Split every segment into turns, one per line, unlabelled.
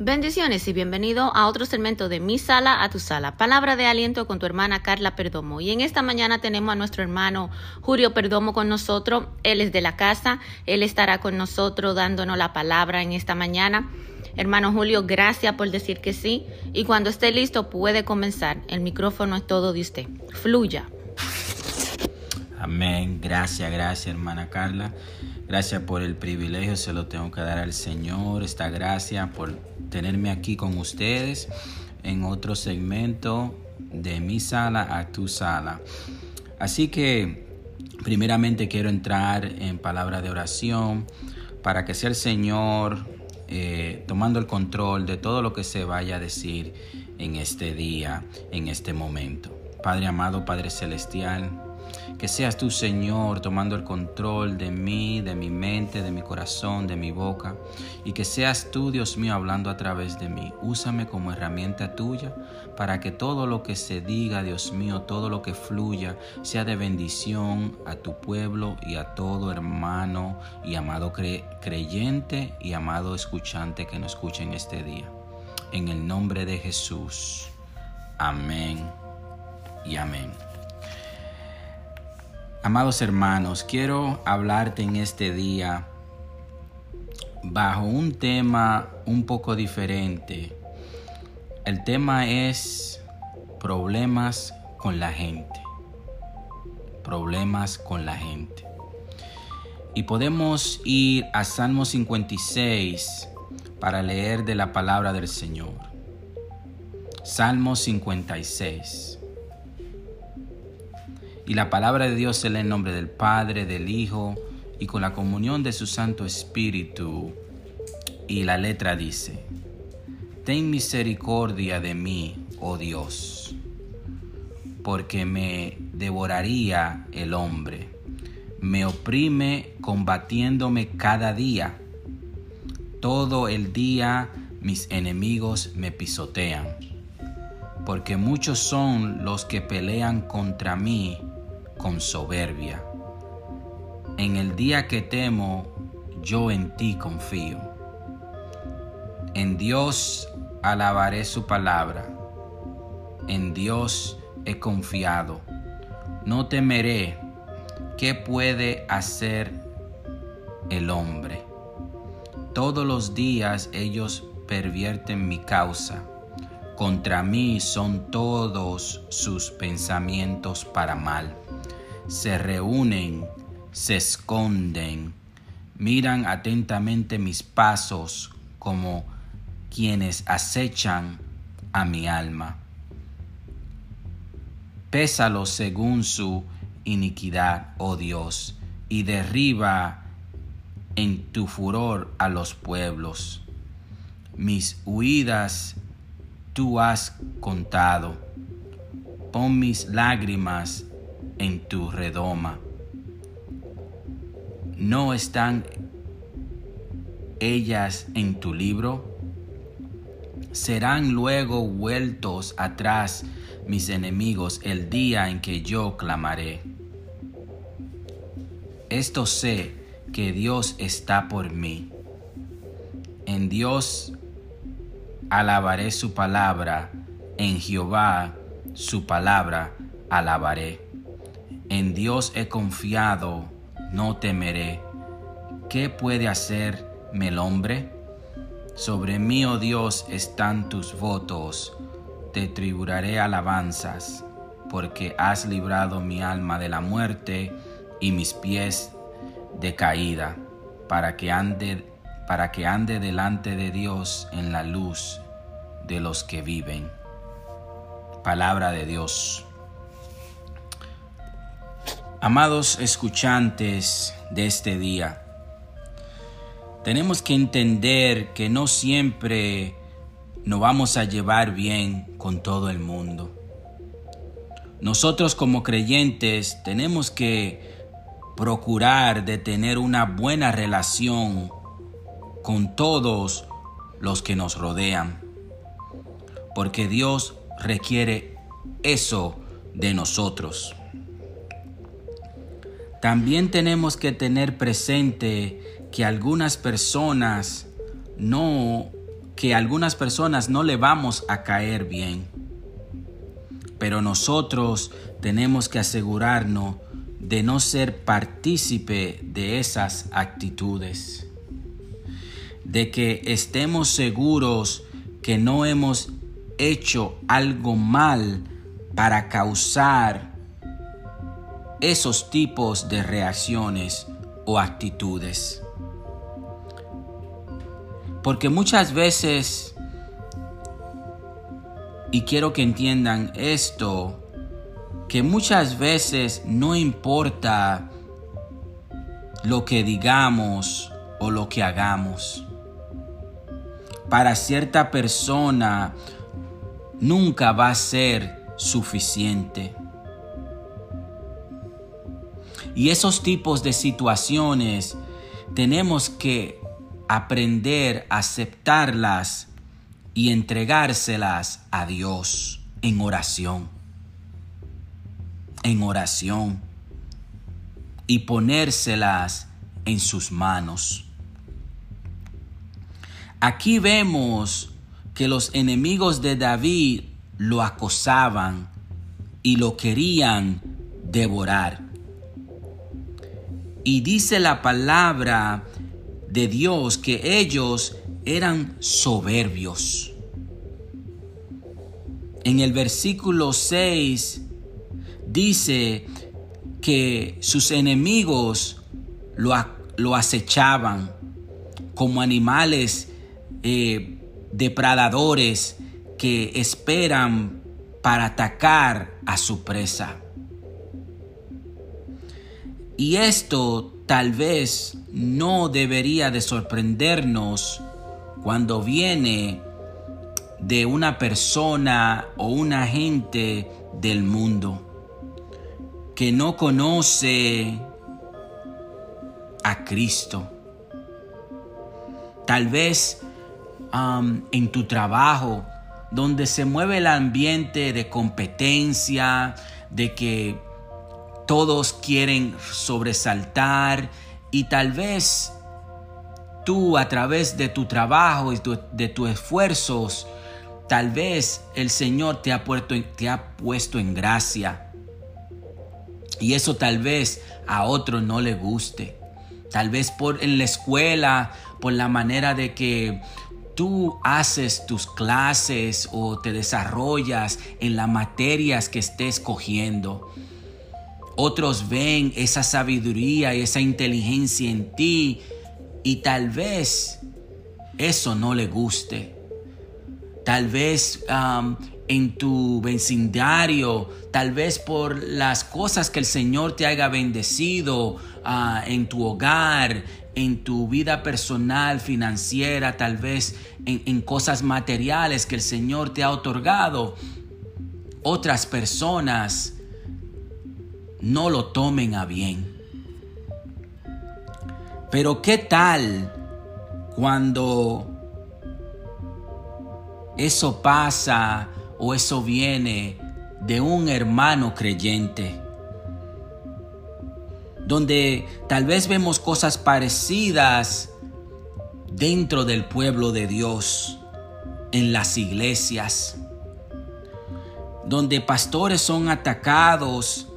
Bendiciones y bienvenido a otro segmento de Mi Sala a tu Sala. Palabra de aliento con tu hermana Carla Perdomo. Y en esta mañana tenemos a nuestro hermano Julio Perdomo con nosotros. Él es de la casa. Él estará con nosotros dándonos la palabra en esta mañana. Hermano Julio, gracias por decir que sí. Y cuando esté listo puede comenzar. El micrófono es todo de usted. Fluya.
Amén. Gracias, gracias hermana Carla. Gracias por el privilegio, se lo tengo que dar al Señor. Esta gracia por tenerme aquí con ustedes en otro segmento de mi sala a tu sala. Así que primeramente quiero entrar en palabra de oración para que sea el Señor eh, tomando el control de todo lo que se vaya a decir en este día, en este momento. Padre amado, Padre celestial, que seas tú, Señor, tomando el control de mí, de mi mente, de mi corazón, de mi boca. Y que seas tú, Dios mío, hablando a través de mí. Úsame como herramienta tuya para que todo lo que se diga, Dios mío, todo lo que fluya, sea de bendición a tu pueblo y a todo hermano y amado creyente y amado escuchante que nos escuche en este día. En el nombre de Jesús. Amén y amén. Amados hermanos, quiero hablarte en este día bajo un tema un poco diferente. El tema es problemas con la gente. Problemas con la gente. Y podemos ir a Salmo 56 para leer de la palabra del Señor. Salmo 56. Y la palabra de Dios se lee en nombre del Padre, del Hijo y con la comunión de su Santo Espíritu. Y la letra dice, Ten misericordia de mí, oh Dios, porque me devoraría el hombre, me oprime combatiéndome cada día. Todo el día mis enemigos me pisotean, porque muchos son los que pelean contra mí con soberbia. En el día que temo, yo en ti confío. En Dios alabaré su palabra. En Dios he confiado. No temeré. ¿Qué puede hacer el hombre? Todos los días ellos pervierten mi causa. Contra mí son todos sus pensamientos para mal se reúnen, se esconden, miran atentamente mis pasos como quienes acechan a mi alma. Pésalo según su iniquidad, oh Dios, y derriba en tu furor a los pueblos. Mis huidas tú has contado. Pon mis lágrimas en tu redoma. ¿No están ellas en tu libro? Serán luego vueltos atrás mis enemigos el día en que yo clamaré. Esto sé que Dios está por mí. En Dios alabaré su palabra, en Jehová su palabra alabaré. En Dios he confiado, no temeré. ¿Qué puede hacerme el hombre? Sobre mí, oh Dios, están tus votos. Te tributaré alabanzas, porque has librado mi alma de la muerte y mis pies de caída, para que ande, para que ande delante de Dios en la luz de los que viven. Palabra de Dios. Amados escuchantes de este día, tenemos que entender que no siempre nos vamos a llevar bien con todo el mundo. Nosotros como creyentes tenemos que procurar de tener una buena relación con todos los que nos rodean, porque Dios requiere eso de nosotros. También tenemos que tener presente que algunas personas no que algunas personas no le vamos a caer bien. Pero nosotros tenemos que asegurarnos de no ser partícipe de esas actitudes. De que estemos seguros que no hemos hecho algo mal para causar esos tipos de reacciones o actitudes. Porque muchas veces, y quiero que entiendan esto, que muchas veces no importa lo que digamos o lo que hagamos. Para cierta persona nunca va a ser suficiente. Y esos tipos de situaciones tenemos que aprender a aceptarlas y entregárselas a Dios en oración. En oración. Y ponérselas en sus manos. Aquí vemos que los enemigos de David lo acosaban y lo querían devorar. Y dice la palabra de Dios que ellos eran soberbios. En el versículo 6 dice que sus enemigos lo, lo acechaban como animales eh, depredadores que esperan para atacar a su presa. Y esto tal vez no debería de sorprendernos cuando viene de una persona o una gente del mundo que no conoce a Cristo. Tal vez en tu trabajo, donde se mueve el ambiente de competencia, de que todos quieren sobresaltar y tal vez tú a través de tu trabajo y de tus esfuerzos, tal vez el Señor te ha, puesto, te ha puesto en gracia. Y eso tal vez a otro no le guste. Tal vez por en la escuela, por la manera de que tú haces tus clases o te desarrollas en las materias que estés cogiendo. Otros ven esa sabiduría y esa inteligencia en ti y tal vez eso no le guste. Tal vez en tu vecindario, tal vez por las cosas que el Señor te haya bendecido uh, en tu hogar, en tu vida personal, financiera, tal vez en cosas materiales que el Señor te ha otorgado. Otras personas no lo tomen a bien. Pero ¿qué tal cuando eso pasa o eso viene de un hermano creyente? Donde tal vez vemos cosas parecidas dentro del pueblo de Dios, en las iglesias, donde pastores son atacados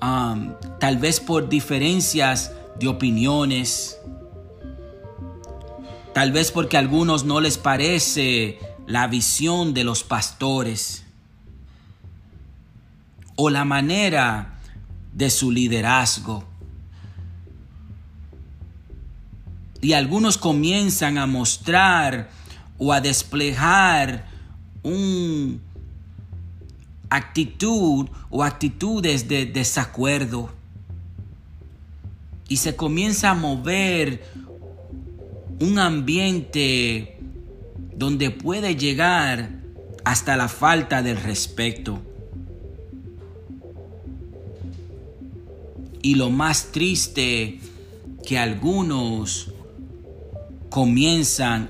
tal vez por diferencias de opiniones, tal vez porque a algunos no les parece la visión de los pastores o la manera de su liderazgo. Y algunos comienzan a mostrar o a desplegar un actitud o actitudes de desacuerdo. Y se comienza a mover un ambiente donde puede llegar hasta la falta del respeto. Y lo más triste que algunos comienzan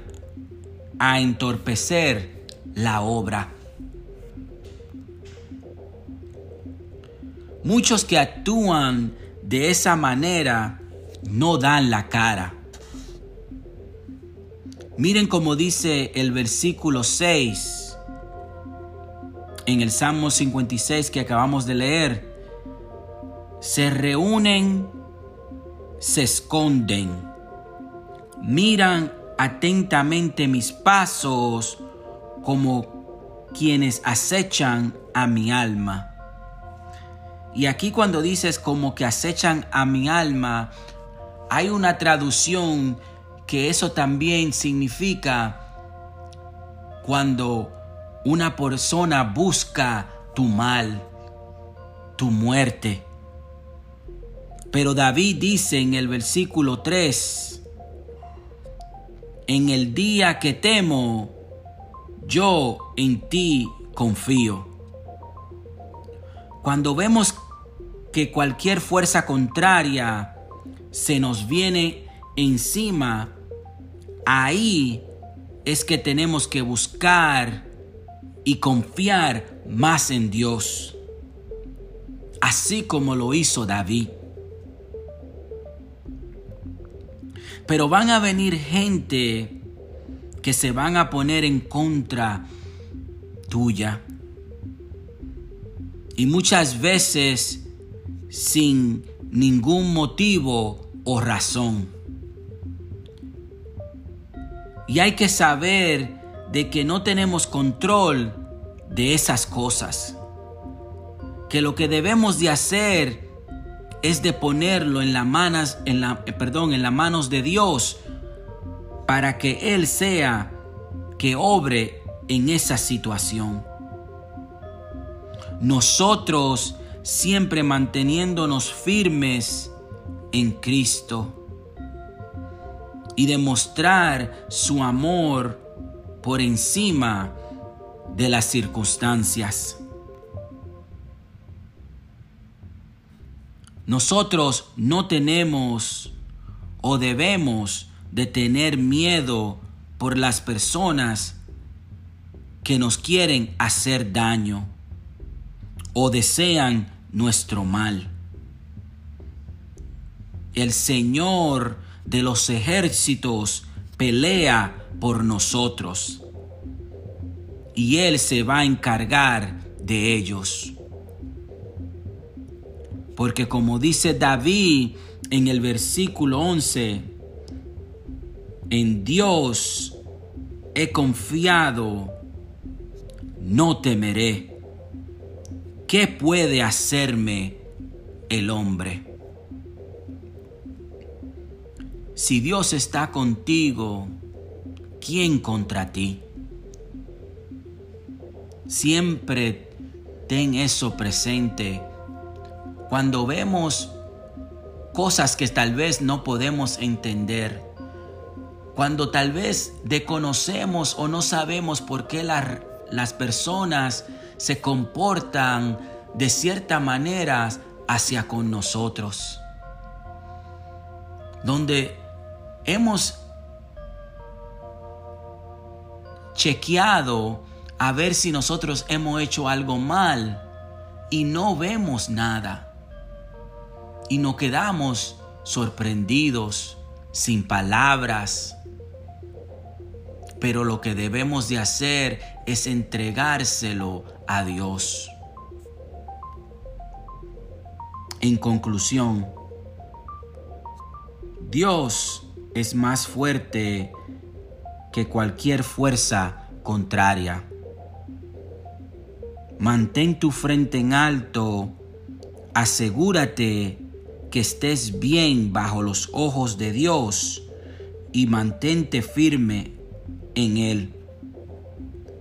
a entorpecer la obra. Muchos que actúan de esa manera no dan la cara. Miren cómo dice el versículo 6 en el Salmo 56 que acabamos de leer. Se reúnen, se esconden, miran atentamente mis pasos como quienes acechan a mi alma. Y aquí cuando dices como que acechan a mi alma, hay una traducción que eso también significa cuando una persona busca tu mal, tu muerte. Pero David dice en el versículo 3, en el día que temo, yo en ti confío. Cuando vemos que cualquier fuerza contraria se nos viene encima, ahí es que tenemos que buscar y confiar más en Dios, así como lo hizo David. Pero van a venir gente que se van a poner en contra tuya. Y muchas veces sin ningún motivo o razón. Y hay que saber de que no tenemos control de esas cosas. Que lo que debemos de hacer es de ponerlo en, manos, en, la, eh, perdón, en las manos de Dios para que Él sea que obre en esa situación. Nosotros siempre manteniéndonos firmes en Cristo y demostrar su amor por encima de las circunstancias. Nosotros no tenemos o debemos de tener miedo por las personas que nos quieren hacer daño o desean nuestro mal. El Señor de los ejércitos pelea por nosotros y Él se va a encargar de ellos. Porque como dice David en el versículo 11, en Dios he confiado, no temeré. ¿Qué puede hacerme el hombre? Si Dios está contigo, ¿quién contra ti? Siempre ten eso presente. Cuando vemos cosas que tal vez no podemos entender, cuando tal vez desconocemos o no sabemos por qué las personas se comportan de cierta manera hacia con nosotros. Donde hemos chequeado a ver si nosotros hemos hecho algo mal y no vemos nada. Y nos quedamos sorprendidos, sin palabras. Pero lo que debemos de hacer es entregárselo a Dios. En conclusión, Dios es más fuerte que cualquier fuerza contraria. Mantén tu frente en alto, asegúrate que estés bien bajo los ojos de Dios y mantente firme en Él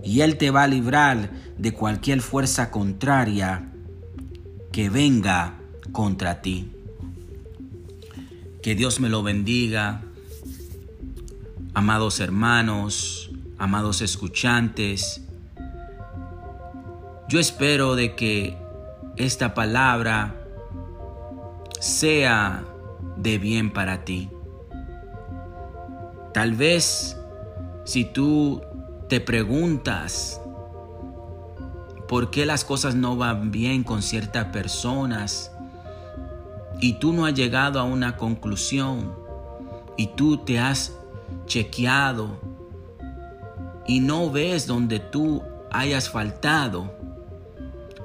y Él te va a librar de cualquier fuerza contraria que venga contra ti. Que Dios me lo bendiga, amados hermanos, amados escuchantes. Yo espero de que esta palabra sea de bien para ti. Tal vez si tú te preguntas por qué las cosas no van bien con ciertas personas y tú no has llegado a una conclusión y tú te has chequeado y no ves donde tú hayas faltado,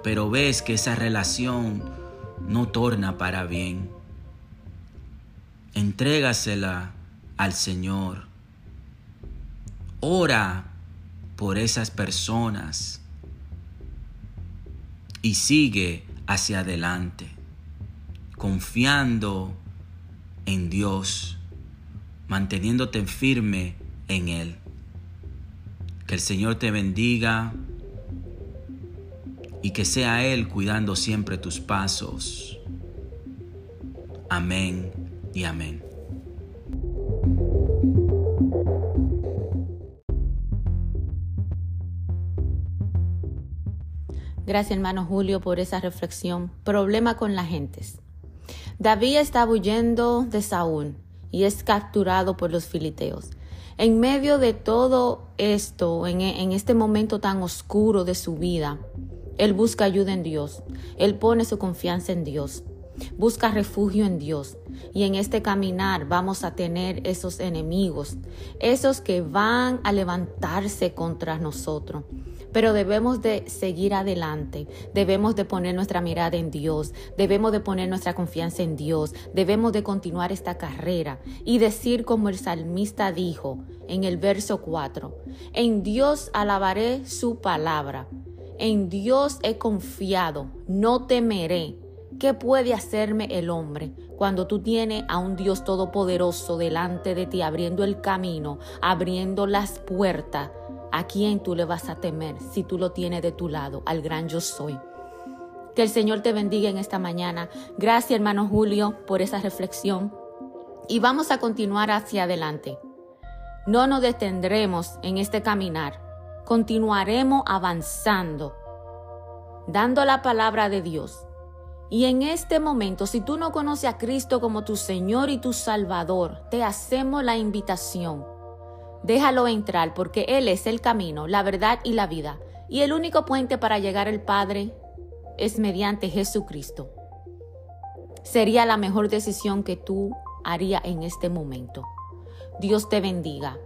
pero ves que esa relación no torna para bien. Entrégasela al Señor. Ora por esas personas y sigue hacia adelante, confiando en Dios, manteniéndote firme en Él. Que el Señor te bendiga y que sea Él cuidando siempre tus pasos. Amén y amén.
Gracias, hermano Julio, por esa reflexión. Problema con las gentes. David está huyendo de Saúl y es capturado por los filiteos. En medio de todo esto, en, en, este momento tan oscuro de su vida, él busca ayuda en Dios. Él pone su confianza en Dios. Busca refugio en Dios. Y en este caminar vamos a tener esos enemigos, esos que van a levantarse contra nosotros. Pero debemos de seguir adelante, debemos de poner nuestra mirada en Dios, debemos de poner nuestra confianza en Dios, debemos de continuar esta carrera y decir como el salmista dijo en el verso 4, en Dios alabaré su palabra, en Dios he confiado, no temeré. ¿Qué puede hacerme el hombre cuando tú tienes a un Dios todopoderoso delante de ti, abriendo el camino, abriendo las puertas? ¿A quién tú le vas a temer si tú lo tienes de tu lado? Al gran yo soy. Que el Señor te bendiga en esta mañana. Gracias, hermano Julio, por esa reflexión. Y vamos a continuar hacia adelante. No nos detendremos en este caminar. Continuaremos avanzando, dando la palabra de Dios. Y en este momento, si tú no conoces a Cristo como tu Señor y tu Salvador, te hacemos la invitación Déjalo entrar porque Él es el camino, la verdad y la vida. Y el único puente para llegar al Padre es mediante Jesucristo. Sería la mejor decisión que tú harías en este momento. Dios te bendiga.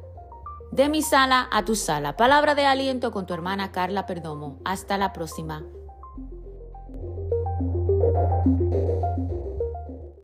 De mi sala a tu sala. Palabra de aliento con tu hermana Carla Perdomo. Hasta la próxima. thank you.